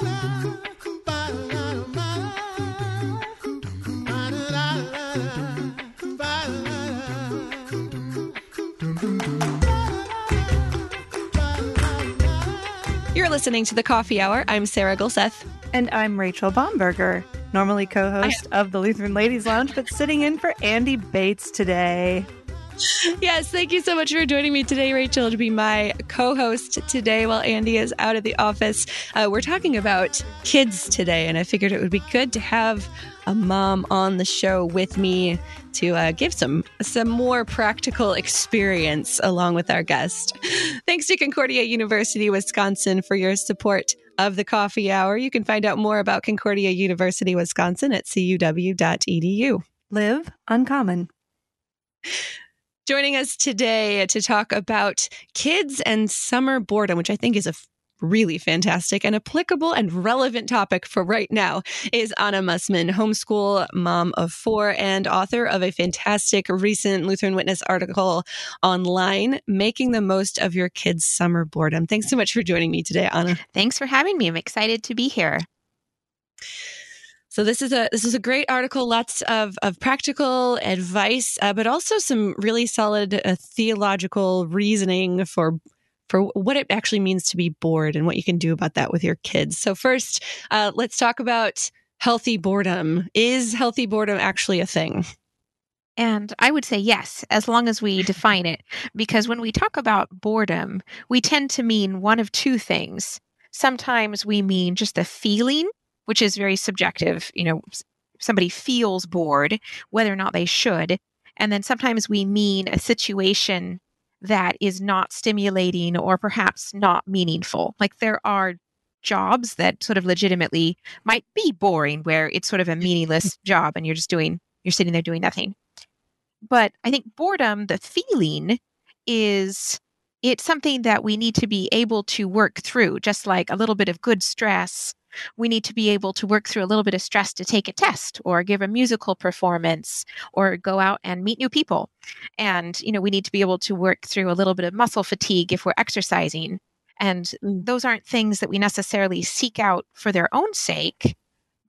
You're listening to the Coffee Hour. I'm Sarah Gulseth. And I'm Rachel Bomberger, normally co host of the Lutheran Ladies Lounge, but sitting in for Andy Bates today. Yes, thank you so much for joining me today, Rachel, to be my co host today while Andy is out of the office. Uh, we're talking about kids today, and I figured it would be good to have a mom on the show with me to uh, give some some more practical experience along with our guest. Thanks to Concordia University Wisconsin for your support of the coffee hour. You can find out more about Concordia University Wisconsin at cuw.edu. Live uncommon. Joining us today to talk about kids and summer boredom, which I think is a really fantastic and applicable and relevant topic for right now is Anna Mussmann, homeschool mom of four and author of a fantastic recent Lutheran Witness article online, Making the Most of Your Kids' Summer Boredom. Thanks so much for joining me today, Anna. Thanks for having me. I'm excited to be here. So this is a this is a great article. Lots of of practical advice, uh, but also some really solid uh, theological reasoning for for what it actually means to be bored and what you can do about that with your kids. So, first, uh, let's talk about healthy boredom. Is healthy boredom actually a thing? And I would say yes, as long as we define it. Because when we talk about boredom, we tend to mean one of two things. Sometimes we mean just a feeling, which is very subjective. You know, somebody feels bored, whether or not they should. And then sometimes we mean a situation that is not stimulating or perhaps not meaningful. Like there are jobs that sort of legitimately might be boring where it's sort of a meaningless job and you're just doing you're sitting there doing nothing. But I think boredom, the feeling is it's something that we need to be able to work through just like a little bit of good stress we need to be able to work through a little bit of stress to take a test or give a musical performance or go out and meet new people. And, you know, we need to be able to work through a little bit of muscle fatigue if we're exercising. And mm. those aren't things that we necessarily seek out for their own sake,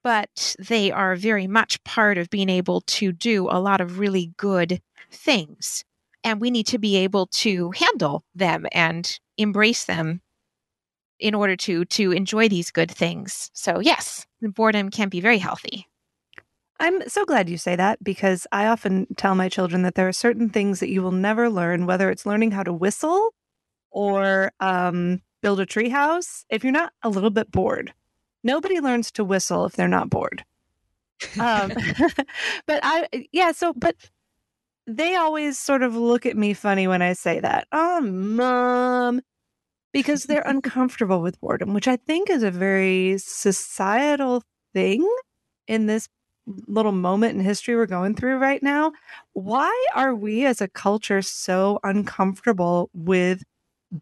but they are very much part of being able to do a lot of really good things. And we need to be able to handle them and embrace them in order to to enjoy these good things. So yes, boredom can be very healthy. I'm so glad you say that because I often tell my children that there are certain things that you will never learn, whether it's learning how to whistle or um, build a treehouse, if you're not a little bit bored. Nobody learns to whistle if they're not bored. Um, but I, yeah, so, but they always sort of look at me funny when I say that. Oh, mom, because they're uncomfortable with boredom, which I think is a very societal thing in this little moment in history we're going through right now. Why are we as a culture so uncomfortable with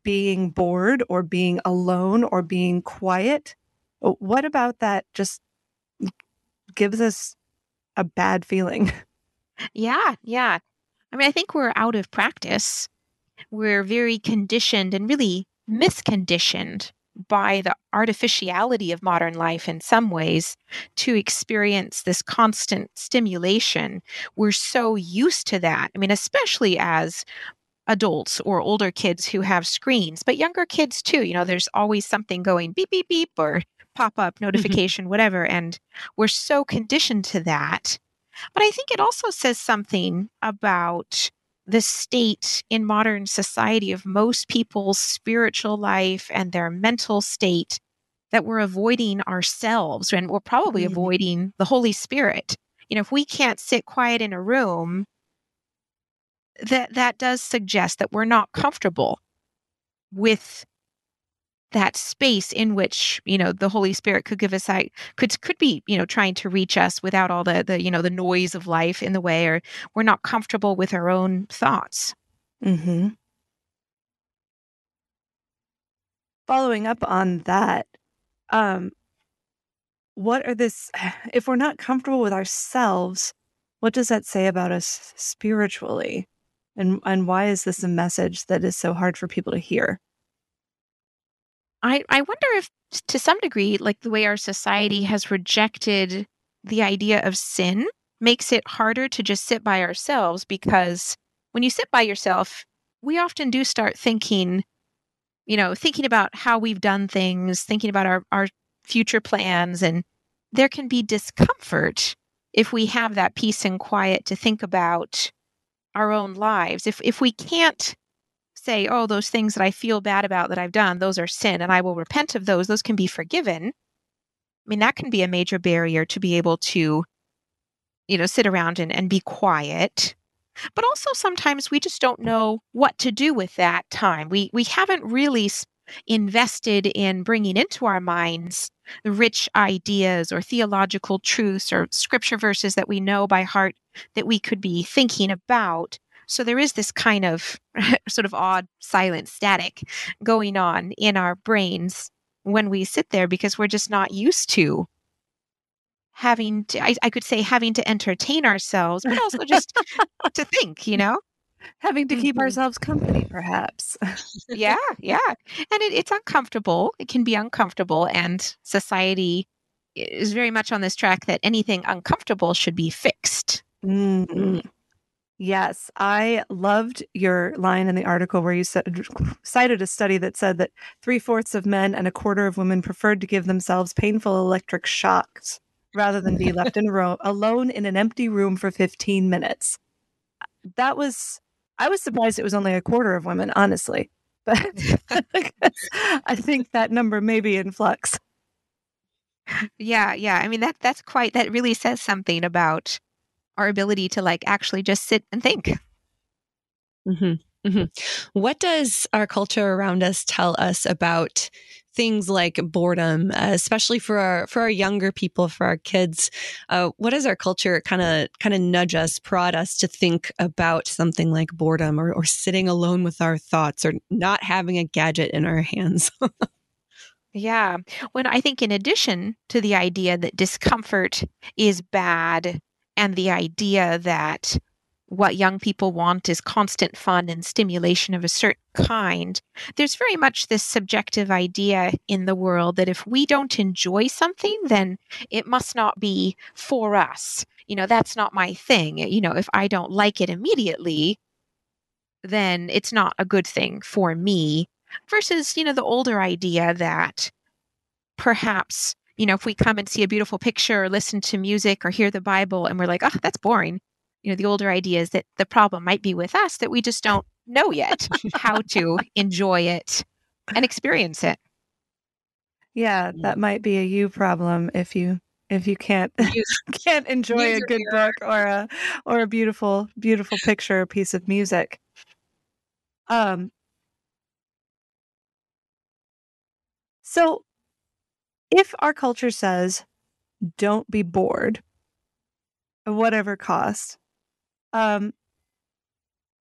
being bored or being alone or being quiet? Oh, what about that just gives us a bad feeling? Yeah, yeah. I mean, I think we're out of practice. We're very conditioned and really misconditioned by the artificiality of modern life in some ways to experience this constant stimulation. We're so used to that. I mean, especially as adults or older kids who have screens, but younger kids too. You know, there's always something going beep, beep, beep, or pop up mm-hmm. notification, mm-hmm. whatever. And we're so conditioned to that. But I think it also says something about the state in modern society of most people's spiritual life and their mental state that we're avoiding ourselves and we're probably mm-hmm. avoiding the Holy Spirit. You know, if we can't sit quiet in a room, that that does suggest that we're not comfortable with that space in which you know the holy spirit could give us I could could be you know trying to reach us without all the the you know the noise of life in the way or we're not comfortable with our own thoughts. Mm-hmm. following up on that um what are this if we're not comfortable with ourselves what does that say about us spiritually? And and why is this a message that is so hard for people to hear I, I wonder if to some degree, like the way our society has rejected the idea of sin makes it harder to just sit by ourselves because when you sit by yourself, we often do start thinking, you know, thinking about how we've done things, thinking about our, our future plans. And there can be discomfort if we have that peace and quiet to think about our own lives. If if we can't say, oh, those things that I feel bad about that I've done, those are sin and I will repent of those, those can be forgiven. I mean, that can be a major barrier to be able to, you know, sit around and, and be quiet. But also sometimes we just don't know what to do with that time. We we haven't really invested in bringing into our minds rich ideas or theological truths or scripture verses that we know by heart that we could be thinking about. So there is this kind of sort of odd silent static going on in our brains when we sit there because we're just not used to having to, I, I could say, having to entertain ourselves, but also just to think, you know? Having to keep mm-hmm. ourselves company, perhaps. yeah, yeah. And it, it's uncomfortable. It can be uncomfortable. And society is very much on this track that anything uncomfortable should be fixed. Mm-hmm. Yes, I loved your line in the article where you said, cited a study that said that three fourths of men and a quarter of women preferred to give themselves painful electric shocks rather than be left in ro- alone in an empty room for 15 minutes. That was, I was surprised it was only a quarter of women, honestly. But I think that number may be in flux. Yeah, yeah. I mean that that's quite that really says something about our ability to like actually just sit and think. Mm-hmm. Mm-hmm. What does our culture around us tell us about things like boredom, uh, especially for our for our younger people, for our kids? Uh, what does our culture kind of kind of nudge us, prod us to think about something like boredom, or, or sitting alone with our thoughts, or not having a gadget in our hands? yeah, when I think in addition to the idea that discomfort is bad and the idea that what young people want is constant fun and stimulation of a certain kind. There's very much this subjective idea in the world that if we don't enjoy something, then it must not be for us. You know, that's not my thing. You know, if I don't like it immediately, then it's not a good thing for me. Versus, you know, the older idea that perhaps you know, if we come and see a beautiful picture or listen to music or hear the Bible and we're like, oh, that's boring. You know, the older idea is that the problem might be with us that we just don't know yet how to enjoy it and experience it. Yeah, that might be a you problem if you if you can't can't enjoy a good book or a or a beautiful beautiful picture or piece of music. Um so if our culture says don't be bored at whatever cost um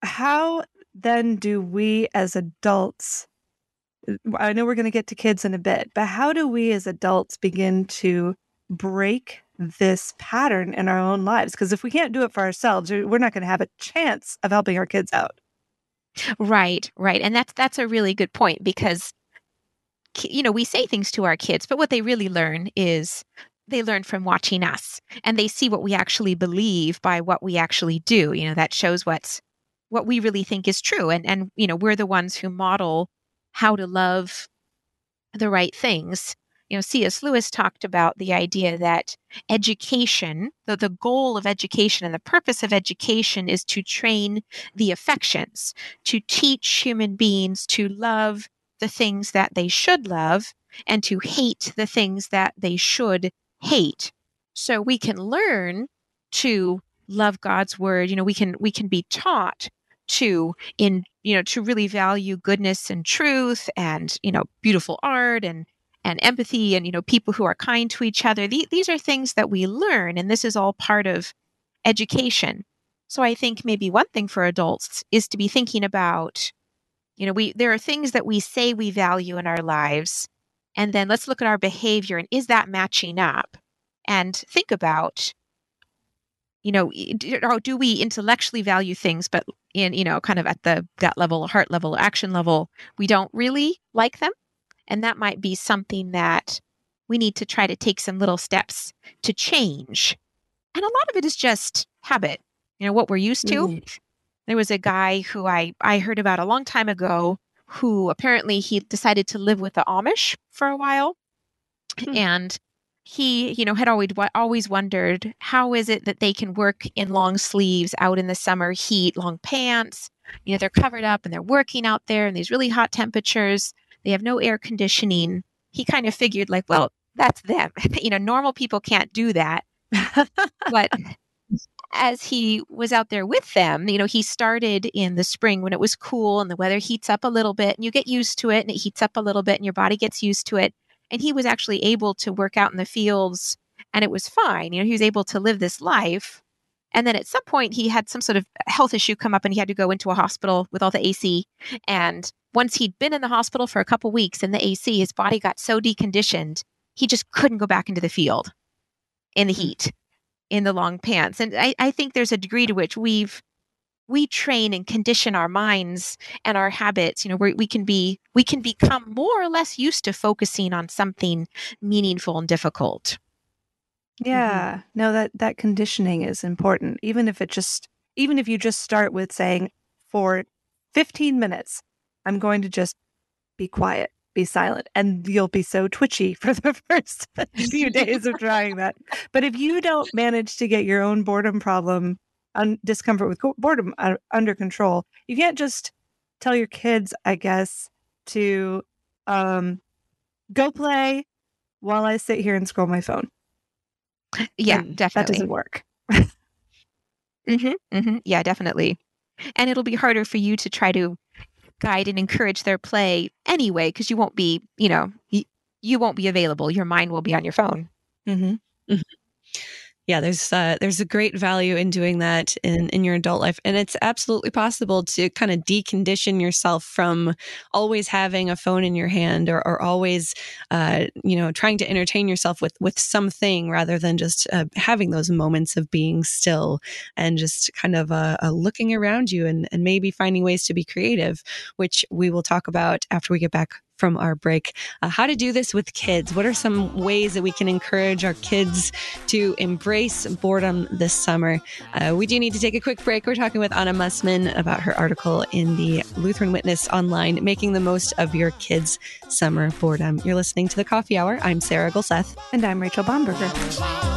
how then do we as adults i know we're going to get to kids in a bit but how do we as adults begin to break this pattern in our own lives? Because if we can't do it for ourselves we're not going to have a chance of helping our kids out. Right right and that's that's a really good point because you know, we say things to our kids, but what they really learn is they learn from watching us and they see what we actually believe by what we actually do. You know, that shows what's what we really think is true. And and you know, we're the ones who model how to love the right things. You know, C.S. Lewis talked about the idea that education, the, the goal of education and the purpose of education is to train the affections, to teach human beings to love the things that they should love and to hate the things that they should hate. So we can learn to love God's word. You know, we can we can be taught to in you know to really value goodness and truth and you know beautiful art and and empathy and you know people who are kind to each other these, these are things that we learn and this is all part of education so i think maybe one thing for adults is to be thinking about you know, we there are things that we say we value in our lives, and then let's look at our behavior and is that matching up? And think about, you know, or do we intellectually value things, but in you know, kind of at the gut level, heart level, action level, we don't really like them? And that might be something that we need to try to take some little steps to change. And a lot of it is just habit, you know, what we're used to. Mm. There was a guy who I, I heard about a long time ago who apparently he decided to live with the Amish for a while. Hmm. And he, you know, had always always wondered how is it that they can work in long sleeves out in the summer heat, long pants. You know, they're covered up and they're working out there in these really hot temperatures. They have no air conditioning. He kind of figured like, well, that's them. you know, normal people can't do that. but as he was out there with them, you know, he started in the spring when it was cool and the weather heats up a little bit and you get used to it and it heats up a little bit and your body gets used to it and he was actually able to work out in the fields and it was fine. You know, he was able to live this life. And then at some point, he had some sort of health issue come up and he had to go into a hospital with all the AC. And once he'd been in the hospital for a couple weeks in the AC, his body got so deconditioned, he just couldn't go back into the field in the hmm. heat, in the long pants. And I, I think there's a degree to which we've we train and condition our minds and our habits you know we can be we can become more or less used to focusing on something meaningful and difficult yeah mm-hmm. no that that conditioning is important even if it just even if you just start with saying for 15 minutes i'm going to just be quiet be silent and you'll be so twitchy for the first few days of trying that but if you don't manage to get your own boredom problem un- discomfort with boredom uh, under control. You can't just tell your kids, I guess, to um, go play while I sit here and scroll my phone. Yeah, and definitely. That doesn't work. mm-hmm, mm-hmm. Yeah, definitely. And it'll be harder for you to try to guide and encourage their play anyway, because you won't be, you know, you, you won't be available. Your mind will be on your phone. Mm-hmm. Mm-hmm yeah, there's uh, there's a great value in doing that in in your adult life, and it's absolutely possible to kind of decondition yourself from always having a phone in your hand or, or always, uh, you know, trying to entertain yourself with with something rather than just uh, having those moments of being still and just kind of uh, uh, looking around you and and maybe finding ways to be creative, which we will talk about after we get back from our break. Uh, how to do this with kids. What are some ways that we can encourage our kids to embrace boredom this summer? Uh, we do need to take a quick break. We're talking with Anna Mussmann about her article in the Lutheran Witness online, Making the Most of Your Kids' Summer Boredom. You're listening to the Coffee Hour. I'm Sarah Gulseth. And I'm Rachel Bomberger.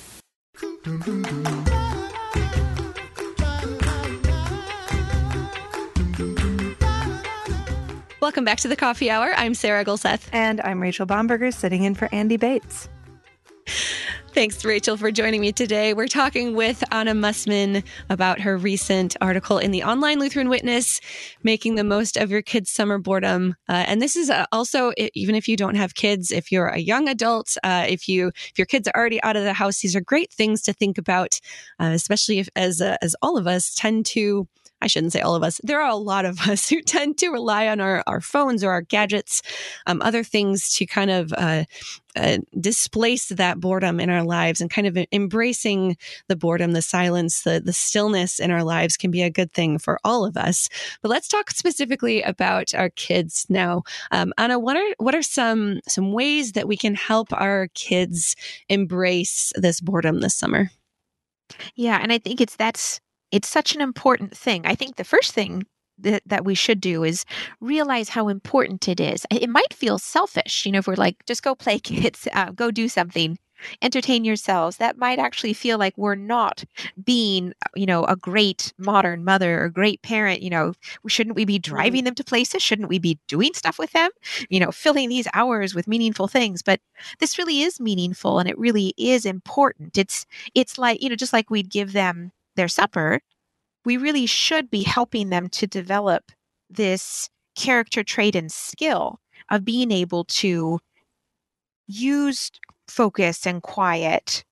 Welcome back to the Coffee Hour. I'm Sarah Gulseth. And I'm Rachel Bomberger, sitting in for Andy Bates. Thanks, Rachel, for joining me today. We're talking with Anna Mussmann about her recent article in the Online Lutheran Witness, Making the Most of Your Kids' Summer Boredom. Uh, and this is uh, also, even if you don't have kids, if you're a young adult, uh, if you if your kids are already out of the house, these are great things to think about, uh, especially if, as uh, as all of us tend to I shouldn't say all of us. There are a lot of us who tend to rely on our, our phones or our gadgets, um, other things to kind of uh, uh, displace that boredom in our lives and kind of embracing the boredom, the silence, the, the stillness in our lives can be a good thing for all of us. But let's talk specifically about our kids now. Um, Anna, what are what are some some ways that we can help our kids embrace this boredom this summer? Yeah, and I think it's that's it's such an important thing. I think the first thing that, that we should do is realize how important it is. It might feel selfish, you know, if we're like, just go play kids, uh, go do something. entertain yourselves, that might actually feel like we're not being, you know, a great modern mother or great parent. You know, shouldn't we be Mm-hmm. driving them to places? Shouldn't we be doing stuff with them? You know, filling these hours with meaningful things. But this really is meaningful and it really is important. It's it's like, you know, just like we'd give them their supper, we really should be helping them to develop this character trait and skill of being able to use focus and quiet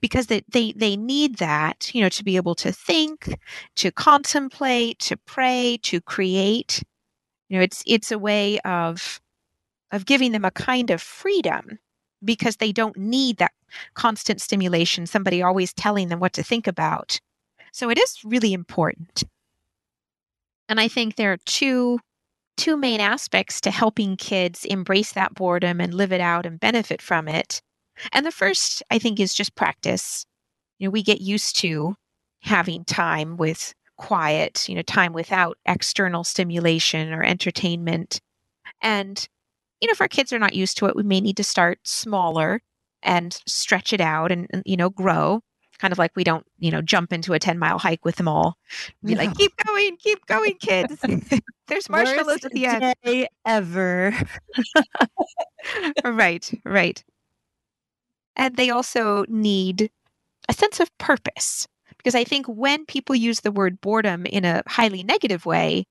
because they, they they need that you know to be able to think to contemplate to pray to create. You know it's it's a way of of giving them a kind of freedom because they don't need that constant stimulation somebody always telling them what to think about so it is really important and i think there are two two main aspects to helping kids embrace that boredom and live it out and benefit from it. And the first, I think, is just practice. You know, we get used to having time with quiet, you know, time without external stimulation or entertainment. And, you know, if our kids are not used to it, we may need to start smaller and stretch it out and, you know, grow kind of like we don't, you know, jump into a 10 mile hike with them all. Be like, keep going, keep going, kids. There's marshmallows Worst at the end. day ever. right, right. And they also need a sense of purpose. Because I think when people use the word boredom in a highly negative way,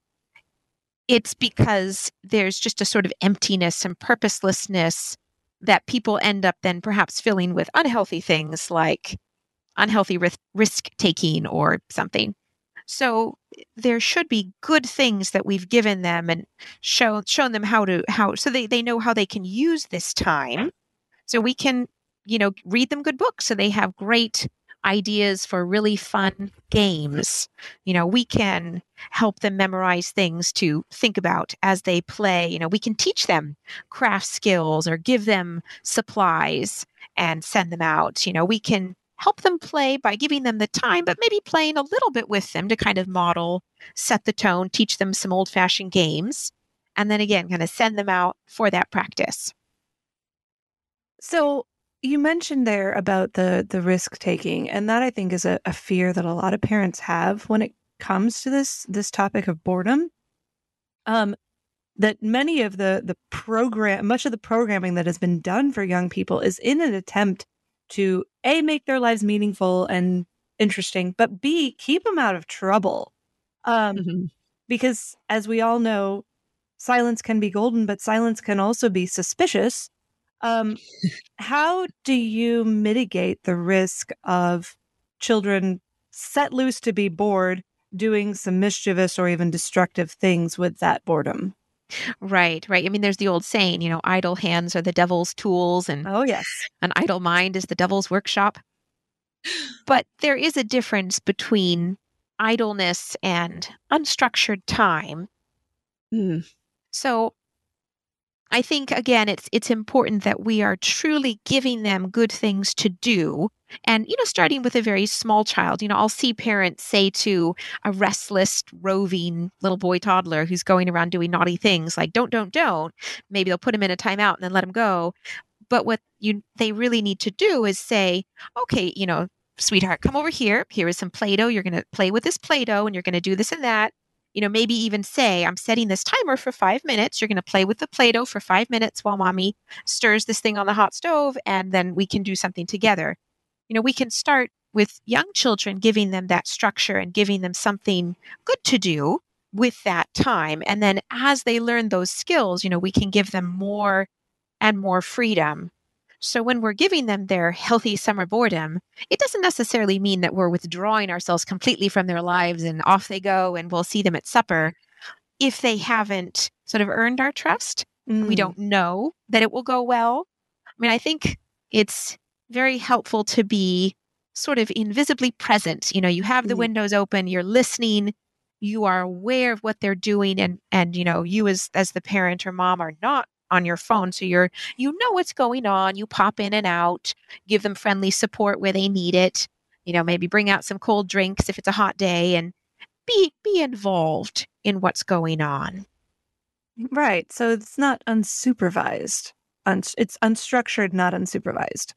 it's because there's just a sort of emptiness and purposelessness that people end up then perhaps filling with unhealthy things like unhealthy risk taking or something. So there should be good things that we've given them and shown shown them how to how so they, they know how they can use this time. So we can, you know, read them good books so they have great ideas for really fun games. You know, we can help them memorize things to think about as they play. You know, we can teach them craft skills or give them supplies and send them out. You know, we can help them play by giving them the time, but maybe playing a little bit with them to kind of model, set the tone, teach them some old fashioned games, and then again, kind of send them out for that practice. So you mentioned there about the the risk taking, and that I think is a, a fear that a lot of parents have when it comes to this this topic of boredom. Um, that many of the the program, much of the programming that has been done for young people is in an attempt to a make their lives meaningful and interesting, but b keep them out of trouble. Um, Mhm. because as we all know, silence can be golden, but silence can also be suspicious. Um, how do you mitigate the risk of children set loose to be bored, doing some mischievous or even destructive things with that boredom? Right, right. I mean, there's the old saying, you know, idle hands are the devil's tools, and Oh, yes. an idle mind is the devil's workshop. But there is a difference between idleness and unstructured time. Mm. So I think again it's it's important that we are truly giving them good things to do. And you know starting with a very small child you know I'll see parents say to a restless roving little boy toddler who's going around doing naughty things like don't don't don't maybe they'll put him in a timeout and then let him go. But what you they really need to do is say okay you know sweetheart come over here. Here is some play-doh. You're going to play with this play-doh and you're going to do this and that you know, maybe even say, I'm setting this timer for five minutes. You're going to play with the Play Doh for five minutes while mommy stirs this thing on the hot stove, and then we can do something together. You know, we can start with young children, giving them that structure and giving them something good to do with that time. And then as they learn those skills, you know, we can give them more and more freedom. So when we're giving them their healthy summer boredom, it doesn't necessarily mean that we're withdrawing ourselves completely from their lives and off they go and we'll see them at supper. If they haven't sort of earned our trust, we Mm. don't know that it will go well. I mean, I think it's very helpful to be sort of invisibly present. You know, you have the Mhm. windows open, you're listening, you are aware of what they're doing and and you know, you as as the parent or mom are not on your phone so you're you know what's going on you pop in and out give them friendly support where they need it you know maybe bring out some cold drinks if it's a hot day and be be involved in what's going on Right. So it's not unsupervised. Un- it's unstructured, not unsupervised.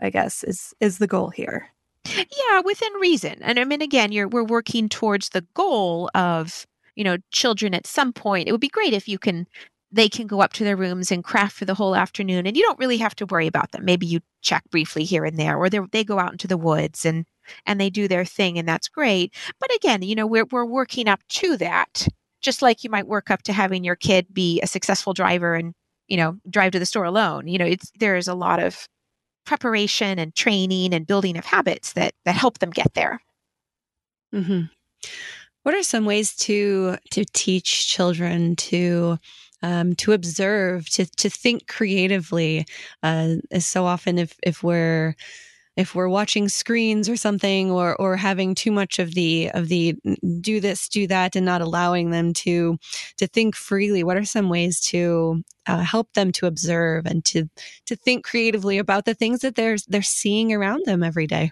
I guess is is the goal here. Yeah, within reason. And I mean again, you're we're working towards the goal of, you know, children at some point. It would be great if you can they can go up to their rooms and craft for the whole afternoon and you don't really have to worry about them. Maybe you check briefly here and there or they go out into the woods and and they do their thing and that's great. But again, you know, we're we're working up to that. Just like you might work up to having your kid be a successful driver and, you know, drive to the store alone. You know, it's there's a lot of preparation and training and building of habits that that help them get there. Mm-hmm. What are some ways to to teach children to um, to observe, to to think creatively? Uh, so often, if if we're if we're watching screens or something or or having too much of the of the do this do that and not allowing them to to think freely what are some ways to uh, help them to observe and to to think creatively about the things that they're they're seeing around them every day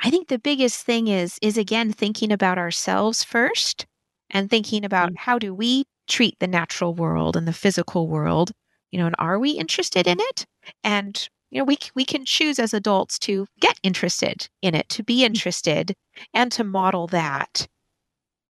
i think the biggest thing is is again thinking about ourselves first and thinking about mm-hmm. how do we treat the natural world and the physical world you know and are we interested in it? And you know we we can choose as adults to get interested in it to be mm. interested and to model that.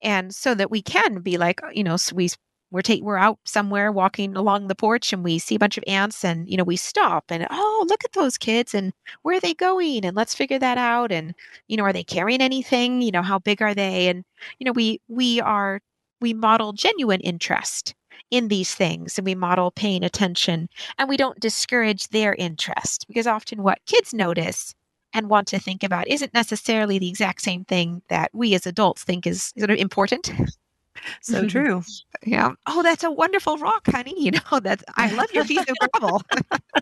And so that we can be like you know so we we're take we're out somewhere walking along the porch and we see a bunch of ants and you know we stop and oh look at those kids and where are they going? And let's figure that out. And you know are they carrying anything? You know how big are they? And you know we we are we model genuine interest in these things and we model paying attention and we don't discourage their interest because often what kids notice and want to think about isn't necessarily the exact same thing that we as adults think is sort of important. So true. yeah. Oh, that's a wonderful rock, honey. You know, that's I love your piece of gravel.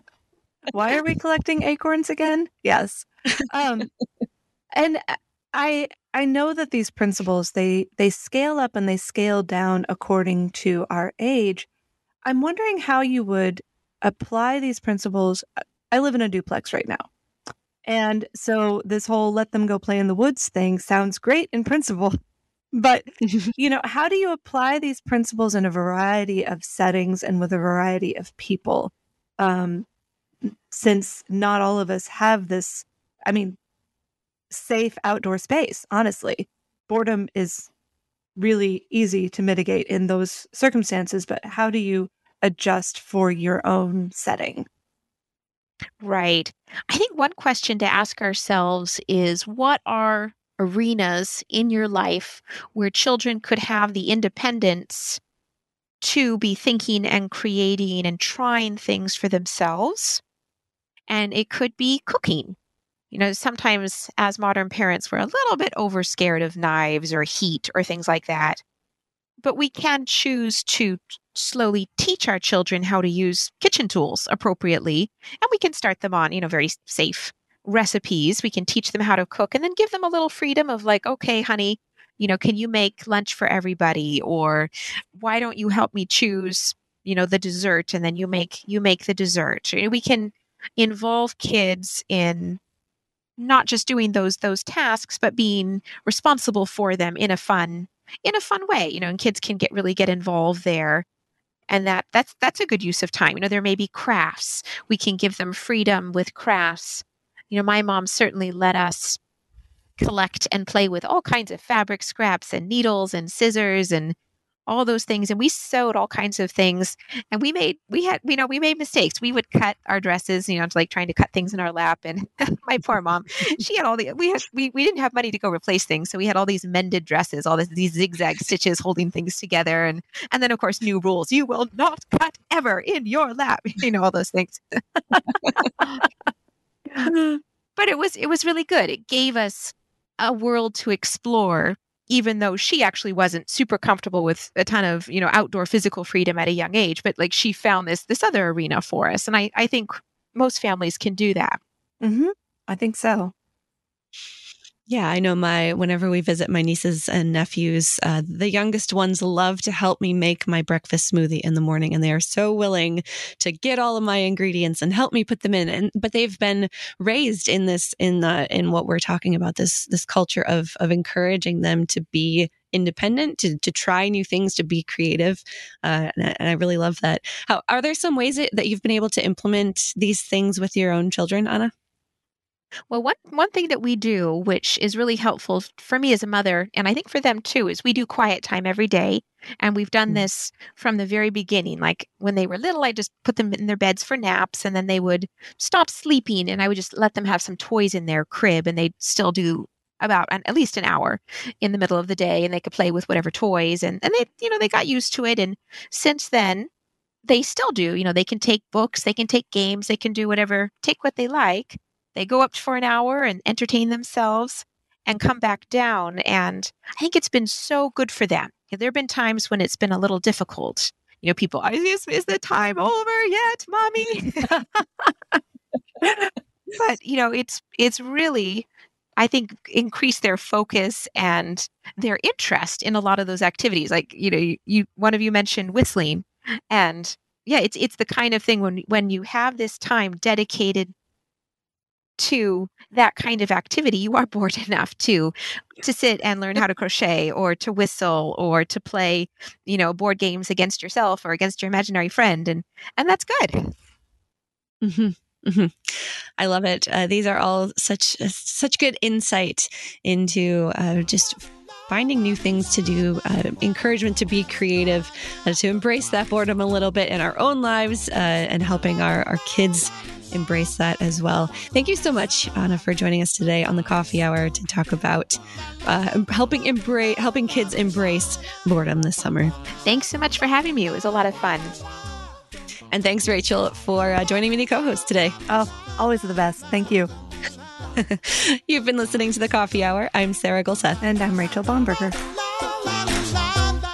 Why are we collecting acorns again? Yes. Um, and I I know that these principles they they scale up and they scale down according to our age. I'm wondering how you would apply these principles. I live in a duplex right now. And so this whole let them go play in the woods thing sounds great in principle. But you know, how do you apply these principles in a variety of settings and with a variety of people? Um, since not all of us have this I mean, safe outdoor space, honestly. Boredom is really easy to mitigate in those circumstances, but how do you adjust for your own setting? Right. I think one question to ask ourselves is what are arenas in your life where children could have the independence to be thinking and creating and trying things for themselves? And it could be cooking you know, sometimes as modern parents, we're a little bit over scared of knives or heat or things like that. But we can choose to slowly teach our children how to use kitchen tools appropriately. And we can start them on, you know, very safe recipes. We can teach them how to cook and then give them a little freedom of like, okay, honey, you know, can you make lunch for everybody? Or why don't you help me choose, you know, the dessert and then you make you make the dessert. We can involve kids in not just doing those those tasks but being responsible for them in a fun in a fun way you know and kids can get really get involved there. And that that's that's a good use of time. You know there may be crafts. We can give them freedom with crafts. You know my mom certainly let us collect and play with all kinds of fabric scraps and needles and scissors and all those things and we sewed all kinds of things and we made we had you know we made mistakes. We would cut our dresses you know like trying to cut things in our lap and my poor mom she had all the we had we, we didn't have money to go replace things so we had all these mended dresses all this, these zigzag stitches holding things together and and then of course new rules you will not cut ever in your lap you know all those things. But it was it was really good. It gave us a world to explore even though she actually wasn't super comfortable with a ton of you know outdoor physical freedom at a young age but like she found this this other arena for us and i i think most families can do that mm-hmm. i think so yeah, I know my whenever we visit my nieces and nephews, uh, the youngest ones love to help me make my breakfast smoothie in the morning, and they are so willing to get all of my ingredients and help me put them in. And but they've been raised in this in the in what we're talking about this this culture of of encouraging them to be independent, to, to try new things, to be creative. Uh, and, I, and, I, really love that. How are there some ways that, that you've been able to implement these things with your own children, Anna? Well, one one thing that we do, which is really helpful for me as a mother, and I think for them too, is we do quiet time every day. And we've done mm-hmm. this from the very beginning. Like when they were little, I just put them in their beds for naps, and then they would stop sleeping, and I would just let them have some toys in their crib, and they'd still do about an, at least an hour in the middle of the day, and they could play with whatever toys, and and they you know they got used to it. And since then, they still do. You know, they can take books, they can take games, they can do whatever, take what they like they go up for an hour and entertain themselves and come back down. And I think it's been so good for them. There have been times when it's been a little difficult. You know, people, is, is the time over yet, mommy? but you know, it's it's really, I think, increased their focus and their interest in a lot of those activities. Like you know, you, you one of you mentioned whistling, and yeah, it's it's the kind of thing when when you have this time dedicated to that kind of activity, you are bored enough to to sit and learn how to crochet or to whistle or to play, you know, board games against yourself or against your imaginary friend, and and that's good. Mm-hmm. Mm-hmm. I love it. Uh, these are all such uh, such good insight into uh, just finding new things to do, uh, encouragement to be creative, uh, to embrace that boredom a little bit in our own lives, uh, and helping our, our kids embrace that as well. Thank you so much, Anna, for joining us today on the Coffee Hour to talk about uh, helping embrace helping kids embrace boredom this summer. Thanks so much for having me. It was a lot of fun. And thanks, Rachel, for uh, joining me to co-host today. Oh, always the best. Thank you. You've been listening to the Coffee Hour. I'm Sarah Gulseth, and I'm Rachel Bomberger.